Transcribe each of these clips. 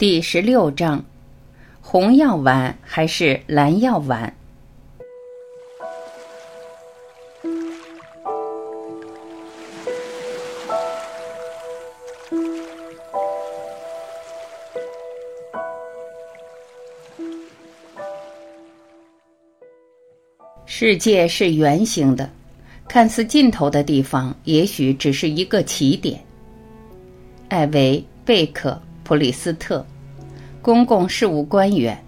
第十六章：红药丸还是蓝药丸？世界是圆形的，看似尽头的地方，也许只是一个起点。艾维·贝克。普里斯特，公共事务官员。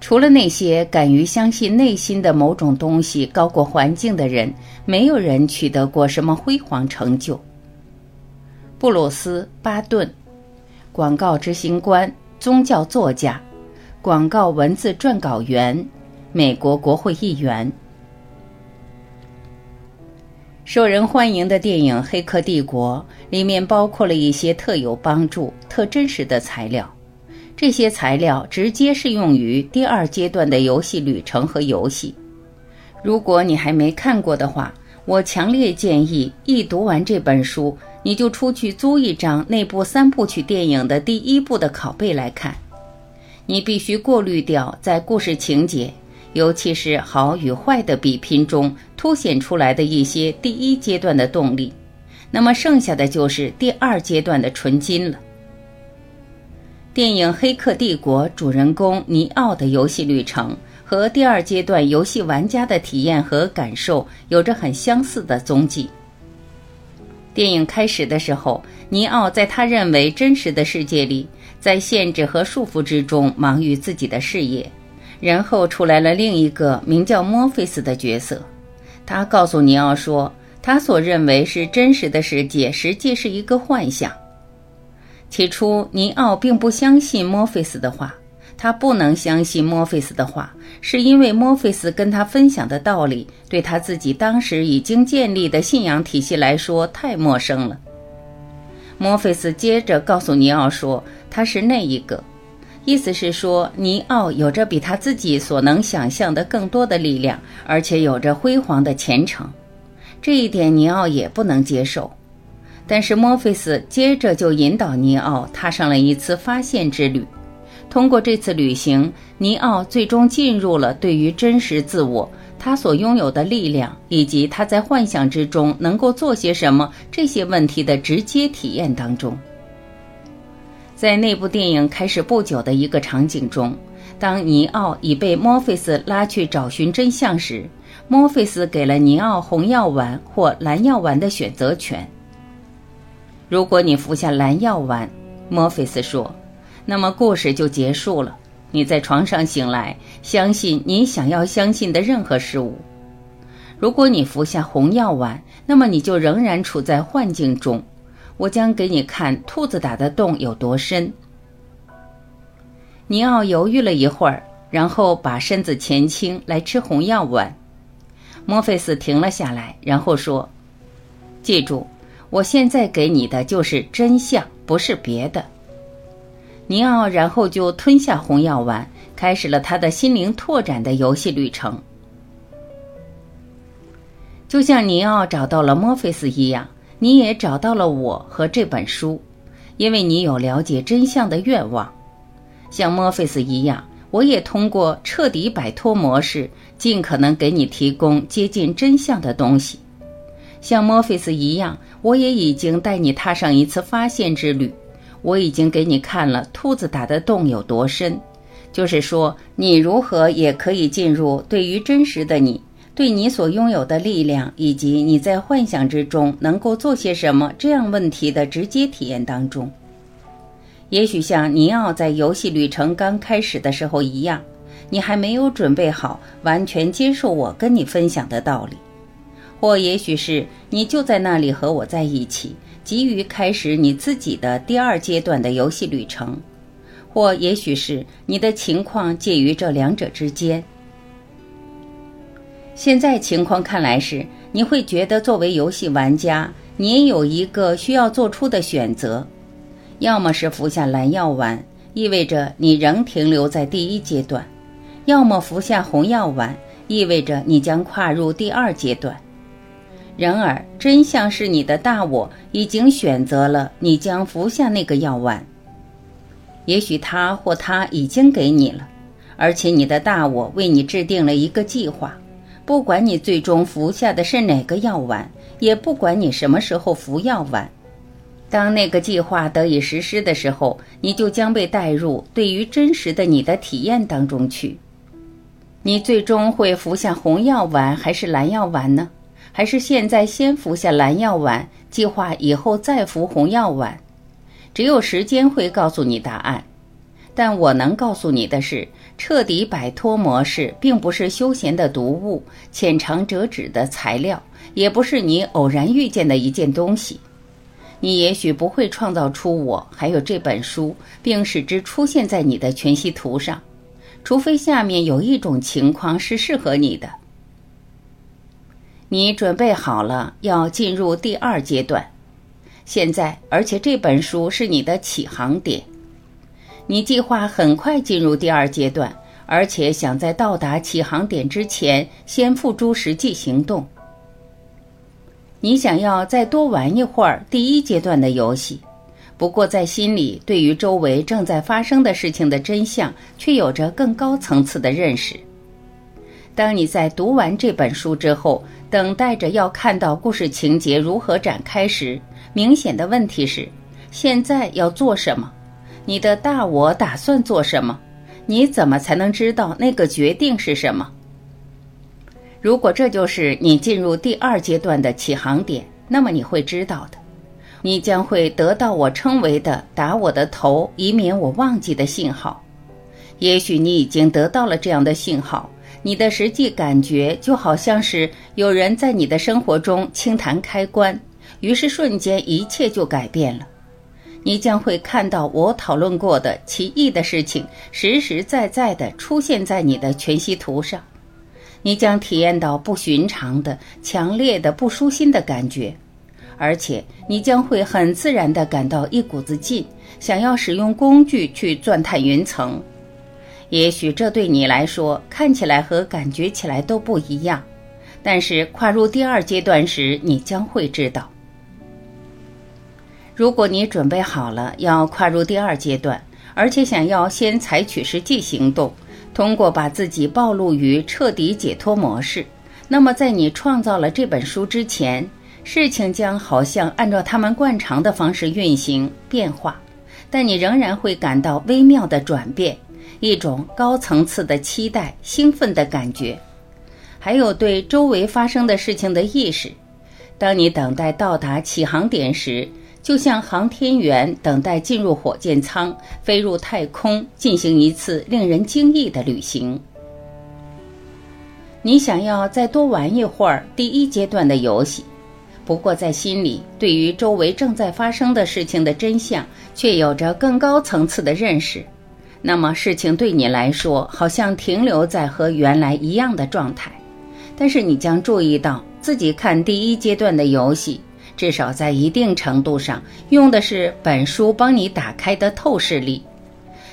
除了那些敢于相信内心的某种东西高过环境的人，没有人取得过什么辉煌成就。布鲁斯·巴顿，广告执行官、宗教作家、广告文字撰稿员，美国国会议员。受人欢迎的电影《黑客帝国》里面包括了一些特有帮助、特真实的材料，这些材料直接适用于第二阶段的游戏旅程和游戏。如果你还没看过的话，我强烈建议一读完这本书，你就出去租一张那部三部曲电影的第一部的拷贝来看。你必须过滤掉在故事情节。尤其是好与坏的比拼中凸显出来的一些第一阶段的动力，那么剩下的就是第二阶段的纯金了。电影《黑客帝国》主人公尼奥的游戏旅程和第二阶段游戏玩家的体验和感受有着很相似的踪迹。电影开始的时候，尼奥在他认为真实的世界里，在限制和束缚之中忙于自己的事业。然后出来了另一个名叫墨菲斯的角色，他告诉尼奥说，他所认为是真实的世界，实际是一个幻想。起初，尼奥并不相信墨菲斯的话，他不能相信墨菲斯的话，是因为墨菲斯跟他分享的道理，对他自己当时已经建立的信仰体系来说太陌生了。墨菲斯接着告诉尼奥说，他是那一个。意思是说，尼奥有着比他自己所能想象的更多的力量，而且有着辉煌的前程。这一点尼奥也不能接受。但是墨菲斯接着就引导尼奥踏上了一次发现之旅。通过这次旅行，尼奥最终进入了对于真实自我、他所拥有的力量以及他在幻想之中能够做些什么这些问题的直接体验当中。在那部电影开始不久的一个场景中，当尼奥已被墨菲斯拉去找寻真相时，墨菲斯给了尼奥红药丸或蓝药丸的选择权。如果你服下蓝药丸，墨菲斯说，那么故事就结束了。你在床上醒来，相信你想要相信的任何事物。如果你服下红药丸，那么你就仍然处在幻境中。我将给你看兔子打的洞有多深。尼奥犹豫了一会儿，然后把身子前倾来吃红药丸。墨菲斯停了下来，然后说：“记住，我现在给你的就是真相，不是别的。”尼奥然后就吞下红药丸，开始了他的心灵拓展的游戏旅程。就像尼奥找到了墨菲斯一样。你也找到了我和这本书，因为你有了解真相的愿望。像墨菲斯一样，我也通过彻底摆脱模式，尽可能给你提供接近真相的东西。像墨菲斯一样，我也已经带你踏上一次发现之旅。我已经给你看了兔子打的洞有多深，就是说，你如何也可以进入对于真实的你。对你所拥有的力量，以及你在幻想之中能够做些什么这样问题的直接体验当中，也许像尼奥在游戏旅程刚开始的时候一样，你还没有准备好完全接受我跟你分享的道理，或也许是你就在那里和我在一起，急于开始你自己的第二阶段的游戏旅程，或也许是你的情况介于这两者之间。现在情况看来是，你会觉得作为游戏玩家，你有一个需要做出的选择：要么是服下蓝药丸，意味着你仍停留在第一阶段；要么服下红药丸，意味着你将跨入第二阶段。然而，真相是你的大我已经选择了你将服下那个药丸。也许他或他已经给你了，而且你的大我为你制定了一个计划。不管你最终服下的是哪个药丸，也不管你什么时候服药丸，当那个计划得以实施的时候，你就将被带入对于真实的你的体验当中去。你最终会服下红药丸还是蓝药丸呢？还是现在先服下蓝药丸，计划以后再服红药丸？只有时间会告诉你答案。但我能告诉你的是，彻底摆脱模式并不是休闲的读物、浅尝辄止的材料，也不是你偶然遇见的一件东西。你也许不会创造出我还有这本书，并使之出现在你的全息图上，除非下面有一种情况是适合你的。你准备好了，要进入第二阶段。现在，而且这本书是你的起航点。你计划很快进入第二阶段，而且想在到达起航点之前先付诸实际行动。你想要再多玩一会儿第一阶段的游戏，不过在心里对于周围正在发生的事情的真相却有着更高层次的认识。当你在读完这本书之后，等待着要看到故事情节如何展开时，明显的问题是：现在要做什么？你的大我打算做什么？你怎么才能知道那个决定是什么？如果这就是你进入第二阶段的起航点，那么你会知道的，你将会得到我称为的“打我的头，以免我忘记”的信号。也许你已经得到了这样的信号，你的实际感觉就好像是有人在你的生活中轻弹开关，于是瞬间一切就改变了。你将会看到我讨论过的奇异的事情实实在在地出现在你的全息图上，你将体验到不寻常的、强烈的、不舒心的感觉，而且你将会很自然地感到一股子劲，想要使用工具去钻探云层。也许这对你来说看起来和感觉起来都不一样，但是跨入第二阶段时，你将会知道。如果你准备好了要跨入第二阶段，而且想要先采取实际行动，通过把自己暴露于彻底解脱模式，那么在你创造了这本书之前，事情将好像按照他们惯常的方式运行变化，但你仍然会感到微妙的转变，一种高层次的期待、兴奋的感觉，还有对周围发生的事情的意识。当你等待到达起航点时。就像航天员等待进入火箭舱，飞入太空，进行一次令人惊异的旅行。你想要再多玩一会儿第一阶段的游戏，不过在心里对于周围正在发生的事情的真相却有着更高层次的认识。那么事情对你来说好像停留在和原来一样的状态，但是你将注意到自己看第一阶段的游戏。至少在一定程度上，用的是本书帮你打开的透视力。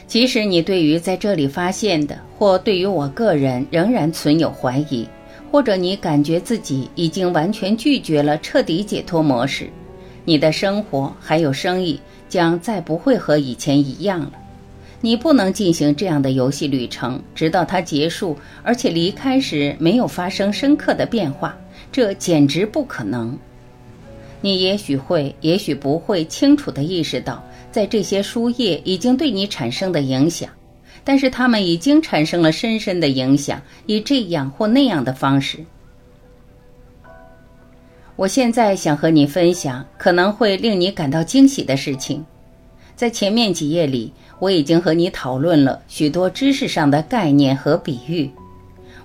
即使你对于在这里发现的，或对于我个人仍然存有怀疑，或者你感觉自己已经完全拒绝了彻底解脱模式，你的生活还有生意将再不会和以前一样了。你不能进行这样的游戏旅程，直到它结束，而且离开时没有发生深刻的变化，这简直不可能。你也许会，也许不会清楚地意识到，在这些书页已经对你产生的影响，但是它们已经产生了深深的影响，以这样或那样的方式。我现在想和你分享可能会令你感到惊喜的事情。在前面几页里，我已经和你讨论了许多知识上的概念和比喻。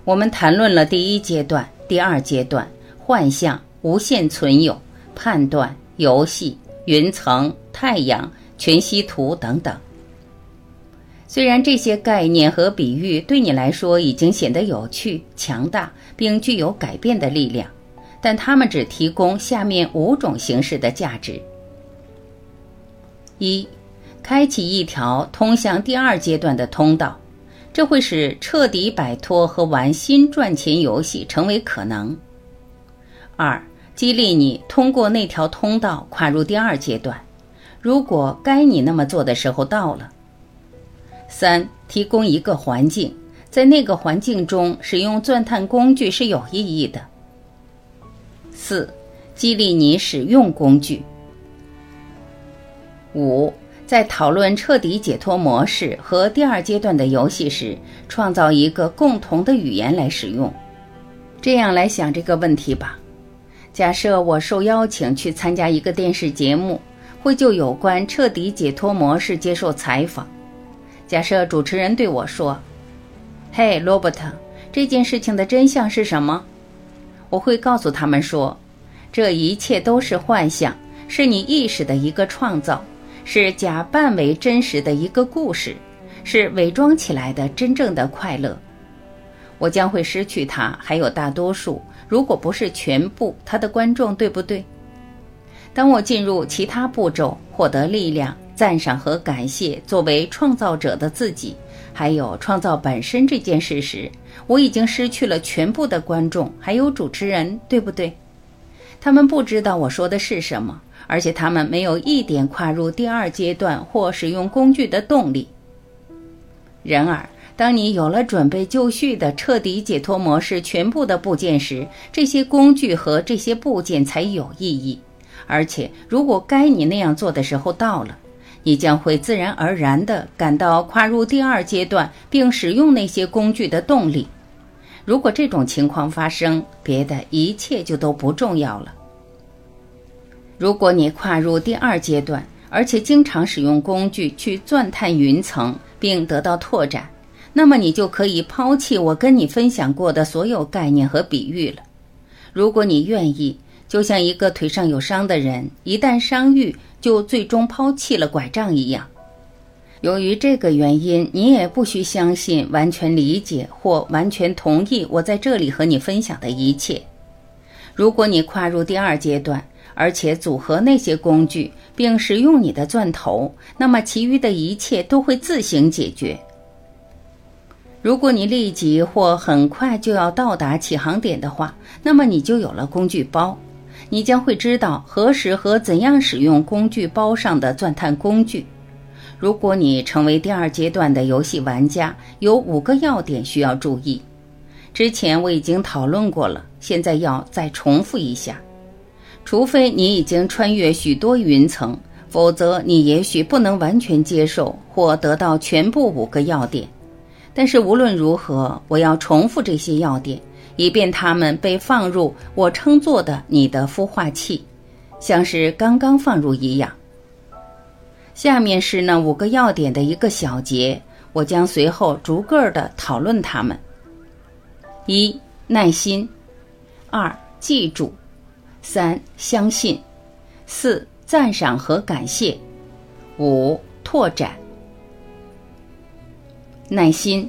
我们谈论了第一阶段、第二阶段、幻象、无限存有。判断、游戏、云层、太阳、全息图等等。虽然这些概念和比喻对你来说已经显得有趣、强大，并具有改变的力量，但它们只提供下面五种形式的价值：一、开启一条通向第二阶段的通道，这会使彻底摆脱和玩新赚钱游戏成为可能；二、激励你通过那条通道跨入第二阶段，如果该你那么做的时候到了。三、提供一个环境，在那个环境中使用钻探工具是有意义的。四、激励你使用工具。五、在讨论彻底解脱模式和第二阶段的游戏时，创造一个共同的语言来使用。这样来想这个问题吧：假设我受邀请去参加一个电视节目，会就有关彻底解脱模式接受采访。假设主持人对我说：“嘿，罗伯特，这件事情的真相是什么？”我会告诉他们说：“这一切都是幻象，是你意识的一个创造。”是假扮为真实的一个故事，是伪装起来的真正的快乐。我将会失去它，还有大多数，如果不是全部，他的观众，对不对？当我进入其他步骤，获得力量、赞赏和感谢，作为创造者的自己，还有创造本身这件事时，我已经失去了全部的观众，还有主持人，对不对？他们不知道我说的是什么。而且他们没有一点跨入第二阶段或使用工具的动力。然而，当你有了准备就绪的彻底解脱模式全部的部件时，这些工具和这些部件才有意义。而且，如果该你那样做的时候到了，你将会自然而然地感到跨入第二阶段并使用那些工具的动力。如果这种情况发生，别的一切就都不重要了。如果你跨入第二阶段，而且经常使用工具去钻探云层并得到拓展，那么你就可以抛弃我跟你分享过的所有概念和比喻了。如果你愿意，就像一个腿上有伤的人，一旦伤愈就最终抛弃了拐杖一样。由于这个原因，你也不需相信、完全理解或完全同意我在这里和你分享的一切。如果你跨入第二阶段，而且组合那些工具，并使用你的钻头，那么其余的一切都会自行解决。如果你立即或很快就要到达起航点的话，那么你就有了工具包，你将会知道何时和怎样使用工具包上的钻探工具。如果你成为第二阶段的游戏玩家，有五个要点需要注意。之前我已经讨论过了，现在要再重复一下。除非你已经穿越许多云层，否则你也许不能完全接受或得到全部五个要点。但是无论如何，我要重复这些要点，以便它们被放入我称作的你的孵化器，像是刚刚放入一样。下面是那五个要点的一个小节，我将随后逐个的讨论它们。一、耐心；二、记住。三、相信；四、赞赏和感谢；五、拓展。耐心，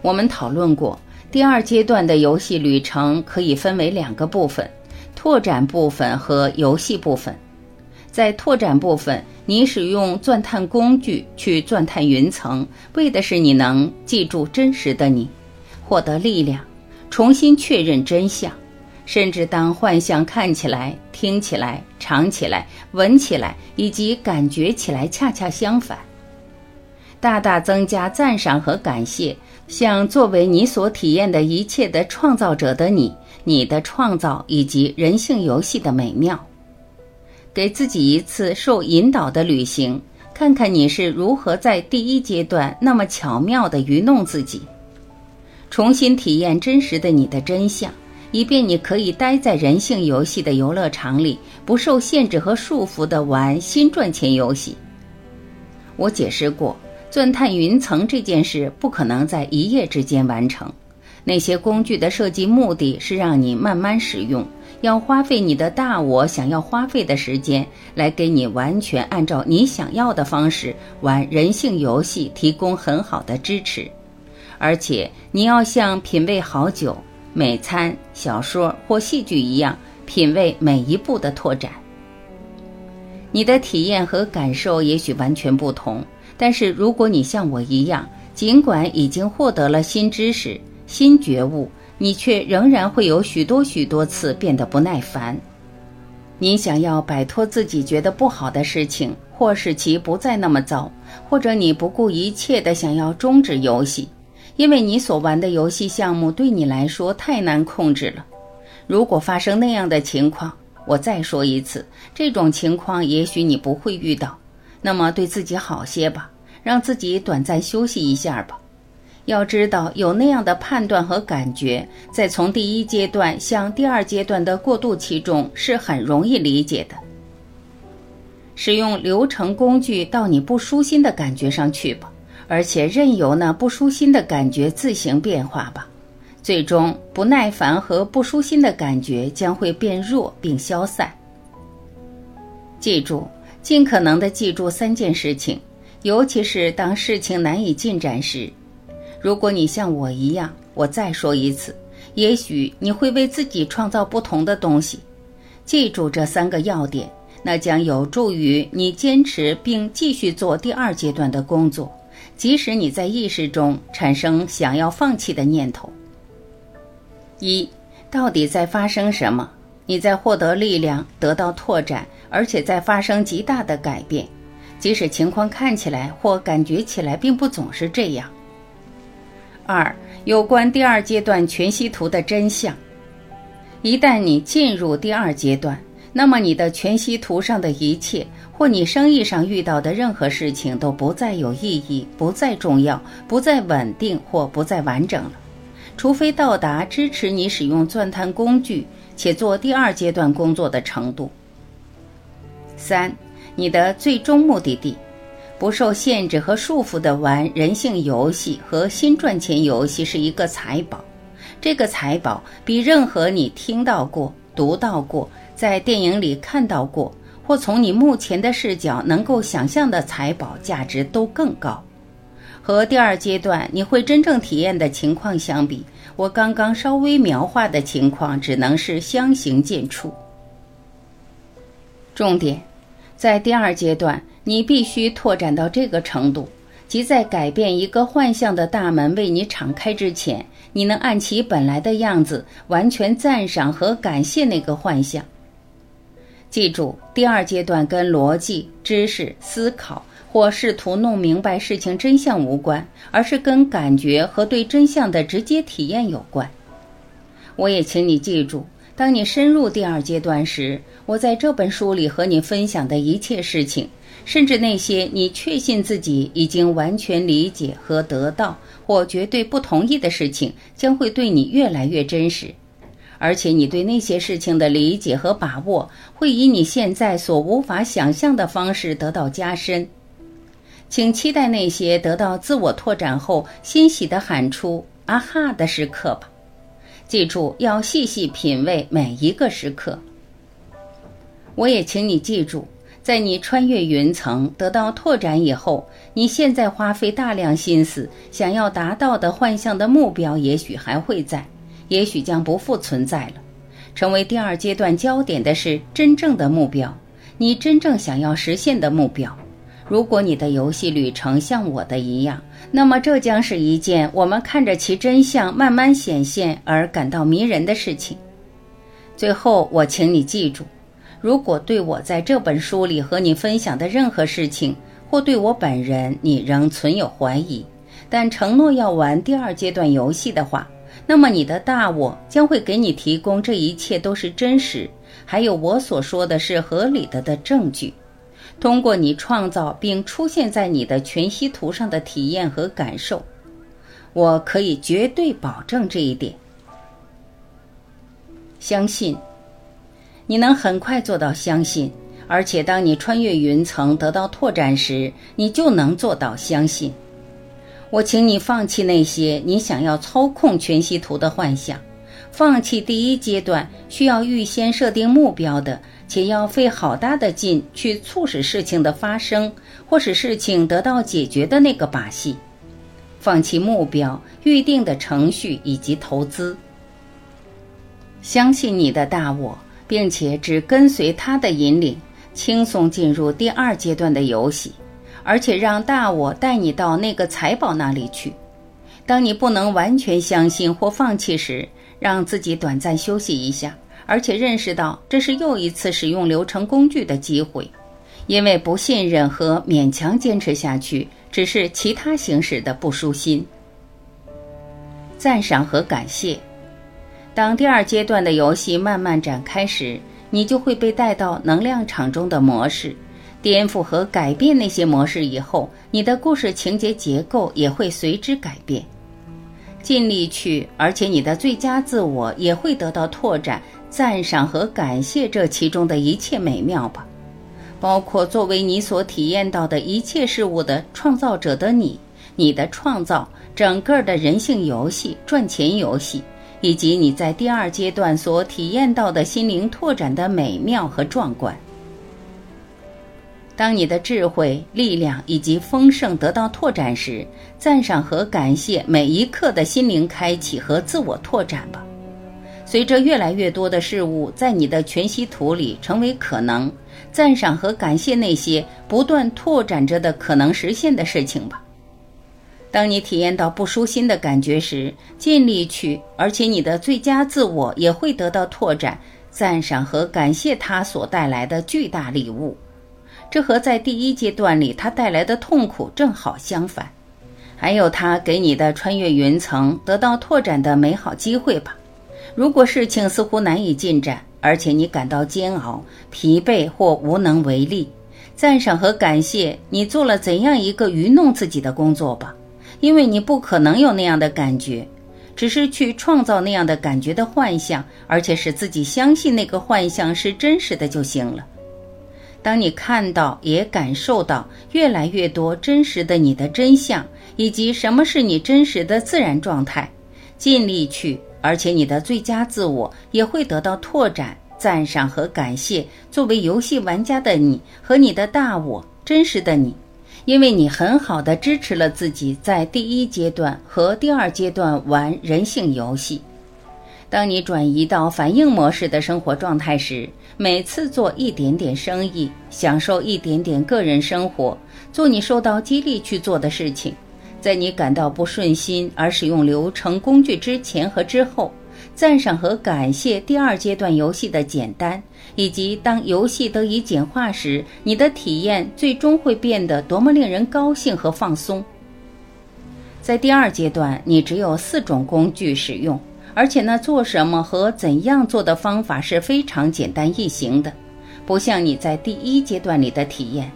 我们讨论过，第二阶段的游戏旅程可以分为两个部分：拓展部分和游戏部分。在拓展部分，你使用钻探工具去钻探云层，为的是你能记住真实的你，获得力量，重新确认真相。甚至当幻象看起来、听起来、尝起来、闻起来以及感觉起来恰恰相反，大大增加赞赏和感谢，向作为你所体验的一切的创造者的你、你的创造以及人性游戏的美妙，给自己一次受引导的旅行，看看你是如何在第一阶段那么巧妙地愚弄自己，重新体验真实的你的真相。以便你可以待在人性游戏的游乐场里，不受限制和束缚地玩新赚钱游戏。我解释过，钻探云层这件事不可能在一夜之间完成。那些工具的设计目的是让你慢慢使用，要花费你的大我想要花费的时间，来给你完全按照你想要的方式玩人性游戏提供很好的支持。而且你要像品味好酒。美餐、小说或戏剧一样，品味每一步的拓展。你的体验和感受也许完全不同，但是如果你像我一样，尽管已经获得了新知识、新觉悟，你却仍然会有许多许多次变得不耐烦。你想要摆脱自己觉得不好的事情。或使其不再那么糟，或者你不顾一切的想要终止游戏，因为你所玩的游戏项目对你来说太难控制了。如果发生那样的情况，我再说一次，这种情况也许你不会遇到。那么对自己好些吧，让自己短暂休息一下吧。要知道，有那样的判断和感觉，在从第一阶段向第二阶段的过渡期中是很容易理解的。使用流程工具到你不舒心的感觉上去吧，而且任由那不舒心的感觉自行变化吧。最终，不耐烦和不舒心的感觉将会变弱并消散。记住，尽可能的记住三件事情，尤其是当事情难以进展时。如果你像我一样，我再说一次，也许你会为自己创造不同的东西。记住这三个要点，那将有助于你坚持并继续做第二阶段的工作，即使你在意识中产生想要放弃的念头。一，到底在发生什么？你在获得力量，得到拓展，而且在发生极大的改变，即使情况看起来或感觉起来并不总是这样。二，有关第二阶段全息图的真相。一旦你进入第二阶段，那么你的全息图上的一切，或你生意上遇到的任何事情都不再有意义，不再重要，不再稳定或不再完整了。除非到达支持你使用钻探工具且做第二阶段工作的程度。三，你的最终目的地，不受限制和束缚的玩人性游戏和新赚钱游戏是一个财宝。这个财宝比任何你听到过、读到过、在电影里看到过或从你目前的视角能够想象的财宝价值都更高。和第二阶段你会真正体验的情况相比，我刚刚稍微描画的情况只能是相形见绌。重点，在第二阶段，你必须拓展到这个程度，即在改变一个幻象的大门为你敞开之前，你能按其本来的样子完全赞赏和感谢那个幻象。记住，第二阶段跟逻辑、知识、思考。或试图弄明白事情真相无关，而是跟感觉和对真相的直接体验有关。我也请你记住，当你深入第二阶段时，我在这本书里和你分享的一切事情，甚至那些你确信自己已经完全理解和得到，或绝对不同意的事情，将会对你越来越真实，而且你对那些事情的理解和把握，会以你现在所无法想象的方式得到加深。请期待那些得到自我拓展后欣喜地喊出“啊哈”的时刻吧。记住，要细细品味每一个时刻。我也请你记住，在你穿越云层得到拓展以后，你现在花费大量心思想要达到的幻象的目标，也许还会在，也许将不复存在了。成为第二阶段焦点的是真正的目标，你真正想要实现的目标。如果你的游戏旅程像我的一样，那么这将是一件我们看着其真相慢慢显现而感到迷人的事情。最后，我请你记住：如果对我在这本书里和你分享的任何事情，或对我本人你仍存有怀疑，但承诺要玩第二阶段游戏的话，那么你的大我将会给你提供这一切都是真实，还有我所说的是合理的的证据。通过你创造并出现在你的全息图上的体验和感受，我可以绝对保证这一点。相信，你能很快做到相信，而且当你穿越云层得到拓展时，你就能做到相信。我请你放弃那些你想要操控全息图的幻想，放弃第一阶段需要预先设定目标的。且要费好大的劲去促使事情的发生，或使事情得到解决的那个把戏，放弃目标、预定的程序以及投资，相信你的大我，并且只跟随他的引领，轻松进入第二阶段的游戏，而且让大我带你到那个财宝那里去。当你不能完全相信或放弃时，让自己短暂休息一下。而且认识到这是又一次使用流程工具的机会，因为不信任和勉强坚持下去，只是其他形式的不舒心。赞赏和感谢。当第二阶段的游戏慢慢展开时，你就会被带到能量场中的模式，颠覆和改变那些模式以后，你的故事情节结构也会随之改变。尽力去，而且你的最佳自我也会得到拓展。赞赏和感谢这其中的一切美妙吧，包括作为你所体验到的一切事物的创造者的你，你的创造，整个的人性游戏、赚钱游戏，以及你在第二阶段所体验到的心灵拓展的美妙和壮观。当你的智慧、力量以及丰盛得到拓展时，赞赏和感谢每一刻的心灵开启和自我拓展吧。随着越来越多的事物在你的全息图里成为可能，赞赏和感谢那些不断拓展着的可能实现的事情吧。当你体验到不舒心的感觉时，尽力去，而且你的最佳自我也会得到拓展。赞赏和感谢它所带来的巨大礼物，这和在第一阶段里它带来的痛苦正好相反。还有它给你的穿越云层、得到拓展的美好机会吧。如果事情似乎难以进展，而且你感到煎熬、疲惫或无能为力，赞赏和感谢你做了怎样一个愚弄自己的工作吧，因为你不可能有那样的感觉，只是去创造那样的感觉的幻象，而且使自己相信那个幻象是真实的就行了。当你看到也感受到越来越多真实的你的真相，以及什么是你真实的自然状态，尽力去。而且你的最佳自我也会得到拓展、赞赏和感谢。作为游戏玩家的你和你的大我，真实的你，因为你很好的支持了自己在第一阶段和第二阶段玩人性游戏。当你转移到反应模式的生活状态时，每次做一点点生意，享受一点点个人生活，做你受到激励去做的事情。在你感到不顺心而使用流程工具之前和之后，赞赏和感谢第二阶段游戏的简单，以及当游戏得以简化时，你的体验最终会变得多么令人高兴和放松。在第二阶段，你只有四种工具使用，而且呢，做什么和怎样做的方法是非常简单易行的，不像你在第一阶段里的体验。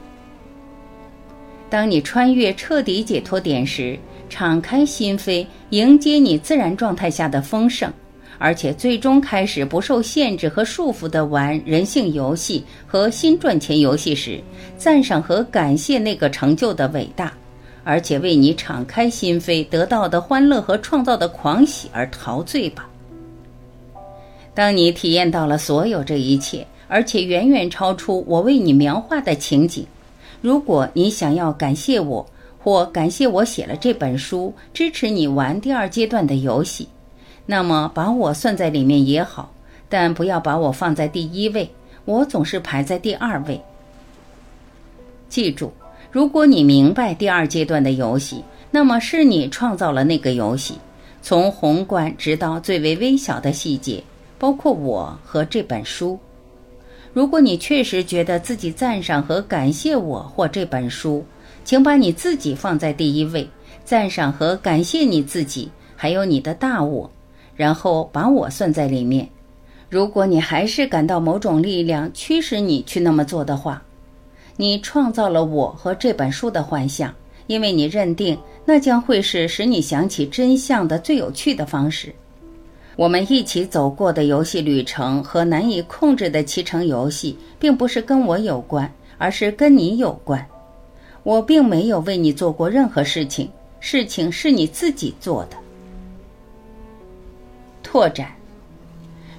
当你穿越彻底解脱点时，敞开心扉，迎接你自然状态下的丰盛，而且最终开始不受限制和束缚的玩人性游戏和新赚钱游戏时，赞赏和感谢那个成就的伟大，而且为你敞开心扉得到的欢乐和创造的狂喜而陶醉吧。当你体验到了所有这一切，而且远远超出我为你描画的情景。如果你想要感谢我，或感谢我写了这本书，支持你玩第二阶段的游戏，那么把我算在里面也好，但不要把我放在第一位，我总是排在第二位。记住，如果你明白第二阶段的游戏，那么是你创造了那个游戏，从宏观直到最为微小的细节，包括我和这本书。如果你确实觉得自己赞赏和感谢我或这本书，请把你自己放在第一位，赞赏和感谢你自己，还有你的大我，然后把我算在里面。如果你还是感到某种力量驱使你去那么做的话，你创造了我和这本书的幻象，因为你认定那将会是使你想起真相的最有趣的方式。我们一起走过的游戏旅程和难以控制的骑乘游戏，并不是跟我有关，而是跟你有关。我并没有为你做过任何事情，事情是你自己做的。拓展。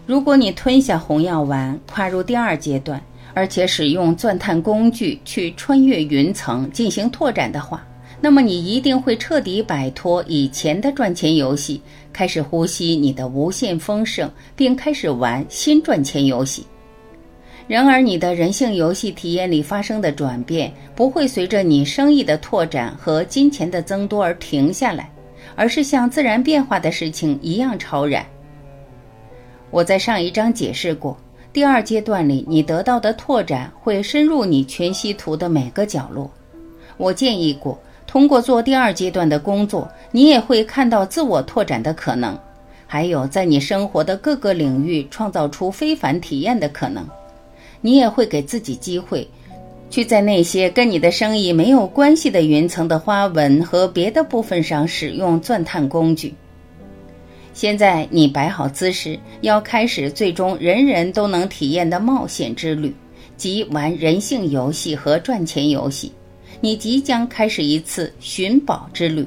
如果你吞下红药丸，跨入第二阶段，而且使用钻探工具去穿越云层进行拓展的话，那么你一定会彻底摆脱以前的赚钱游戏，开始呼吸你的无限丰盛，并开始玩新赚钱游戏。然而，你的人性游戏体验里发生的转变不会随着你生意的拓展和金钱的增多而停下来，而是像自然变化的事情一样超然。我在上一章解释过，第二阶段里，你得到的拓展会深入你全息图的每个角落。我建议过，通过做第二阶段的工作，你也会看到自我拓展的可能，还有在你生活的各个领域创造出非凡体验的可能。你也会给自己机会，去在那些跟你的生意没有关系的云层的花纹和别的部分上使用钻探工具。现在你摆好姿势，要开始最终人人都能体验的冒险之旅，即玩人性游戏和赚钱游戏。你即将开始一次寻宝之旅，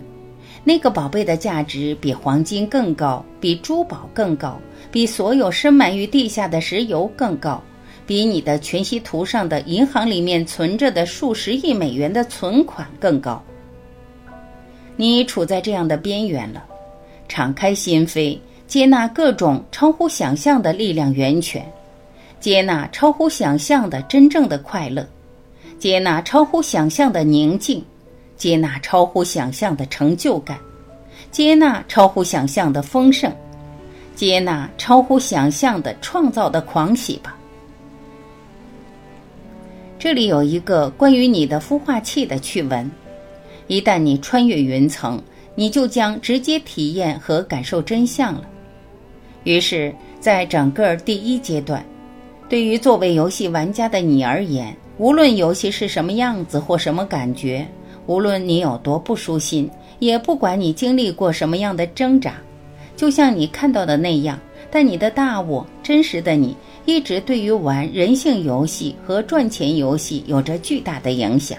那个宝贝的价值比黄金更高，比珠宝更高，比所有深埋于地下的石油更高，比你的全息图上的银行里面存着的数十亿美元的存款更高。你处在这样的边缘了。敞开心扉，接纳各种超乎想象的力量源泉，接纳超乎想象的真正的快乐，接纳超乎想象的宁静，接纳超乎想象的成就感，接纳超乎想象的丰盛，接纳超乎想象的创造的狂喜吧。这里有一个关于你的孵化器的趣闻：一旦你穿越云层。你就将直接体验和感受真相了。于是，在整个第一阶段，对于作为游戏玩家的你而言，无论游戏是什么样子或什么感觉，无论你有多不舒心，也不管你经历过什么样的挣扎，就像你看到的那样，但你的大我真实的你，一直对于玩人性游戏和赚钱游戏有着巨大的影响。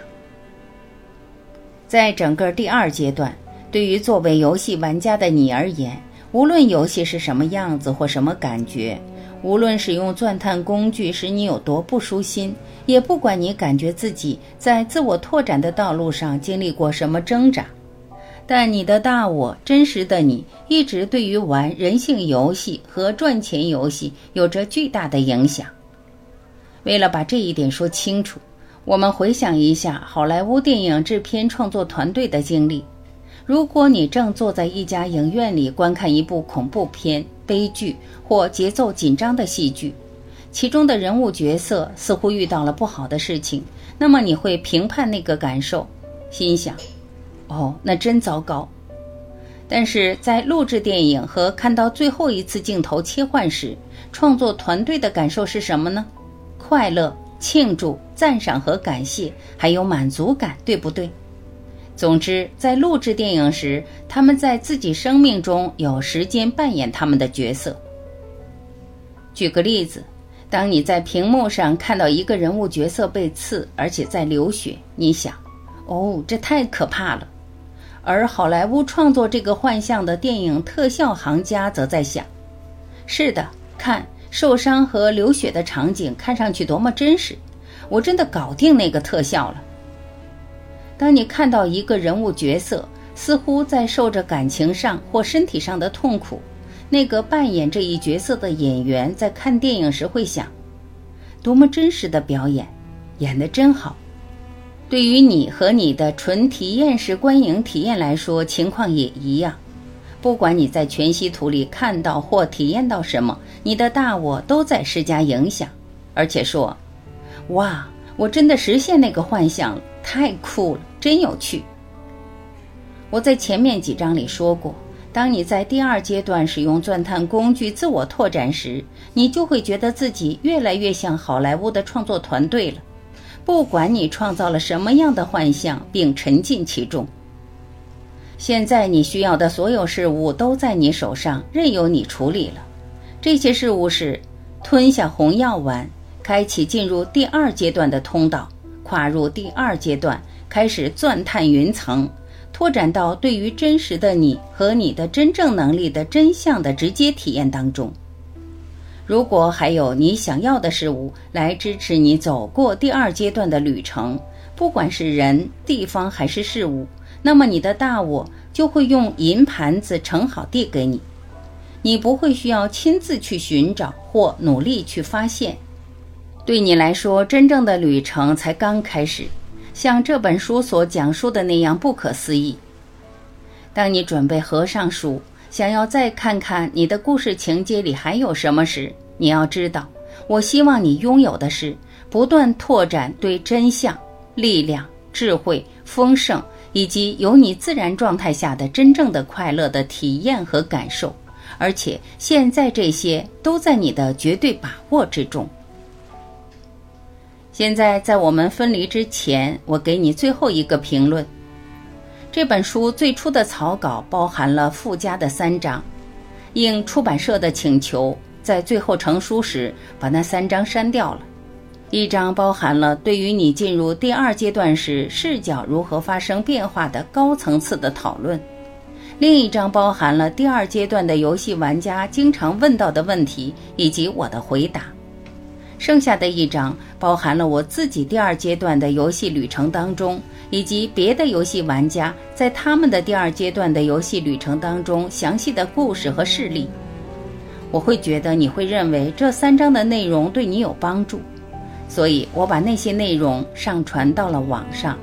在整个第二阶段。对于作为游戏玩家的你而言，无论游戏是什么样子或什么感觉，无论使用钻探工具使你有多不舒心，也不管你感觉自己在自我拓展的道路上经历过什么挣扎，但你的大我真实的你一直对于玩人性游戏和赚钱游戏有着巨大的影响。为了把这一点说清楚，我们回想一下好莱坞电影制片创作团队的经历。如果你正坐在一家影院里观看一部恐怖片、悲剧或节奏紧张的戏剧，其中的人物角色似乎遇到了不好的事情，那么你会评判那个感受，心想：“哦，那真糟糕。”但是在录制电影和看到最后一次镜头切换时，创作团队的感受是什么呢？快乐、庆祝、赞赏和感谢，还有满足感，对不对？总之，在录制电影时，他们在自己生命中有时间扮演他们的角色。举个例子，当你在屏幕上看到一个人物角色被刺，而且在流血，你想：“哦，这太可怕了。”而好莱坞创作这个幻象的电影特效行家则在想：“是的，看受伤和流血的场景看上去多么真实，我真的搞定那个特效了。”当你看到一个人物角色似乎在受着感情上或身体上的痛苦，那个扮演这一角色的演员在看电影时会想：多么真实的表演，演得真好。对于你和你的纯体验式观影体验来说，情况也一样。不管你在全息图里看到或体验到什么，你的大我都在施加影响，而且说：哇，我真的实现那个幻想了。太酷了，真有趣。我在前面几章里说过，当你在第二阶段使用钻探工具自我拓展时，你就会觉得自己越来越像好莱坞的创作团队了。不管你创造了什么样的幻象，并沉浸其中。现在你需要的所有事物都在你手上，任由你处理了。这些事物是：吞下红药丸，开启进入第二阶段的通道。跨入第二阶段，开始钻探云层，拓展到对于真实的你和你的真正能力的真相的直接体验当中。如果还有你想要的事物来支持你走过第二阶段的旅程，不管是人、地方还是事物，那么你的大我就会用银盘子盛好递给你，你不会需要亲自去寻找或努力去发现。对你来说，真正的旅程才刚开始，像这本书所讲述的那样不可思议。当你准备合上书，想要再看看你的故事情节里还有什么时，你要知道，我希望你拥有的是不断拓展对真相、力量、智慧、丰盛以及有你自然状态下的真正的快乐的体验和感受，而且现在这些都在你的绝对把握之中。现在，在我们分离之前，我给你最后一个评论。这本书最初的草稿包含了附加的三章，应出版社的请求，在最后成书时把那三章删掉了。一章包含了对于你进入第二阶段时视角如何发生变化的高层次的讨论，另一章包含了第二阶段的游戏玩家经常问到的问题以及我的回答。剩下的一章包含了我自己第二阶段的游戏旅程当中，以及别的游戏玩家在他们的第二阶段的游戏旅程当中详细的故事和事例。我会觉得你会认为这三章的内容对你有帮助，所以我把那些内容上传到了网上。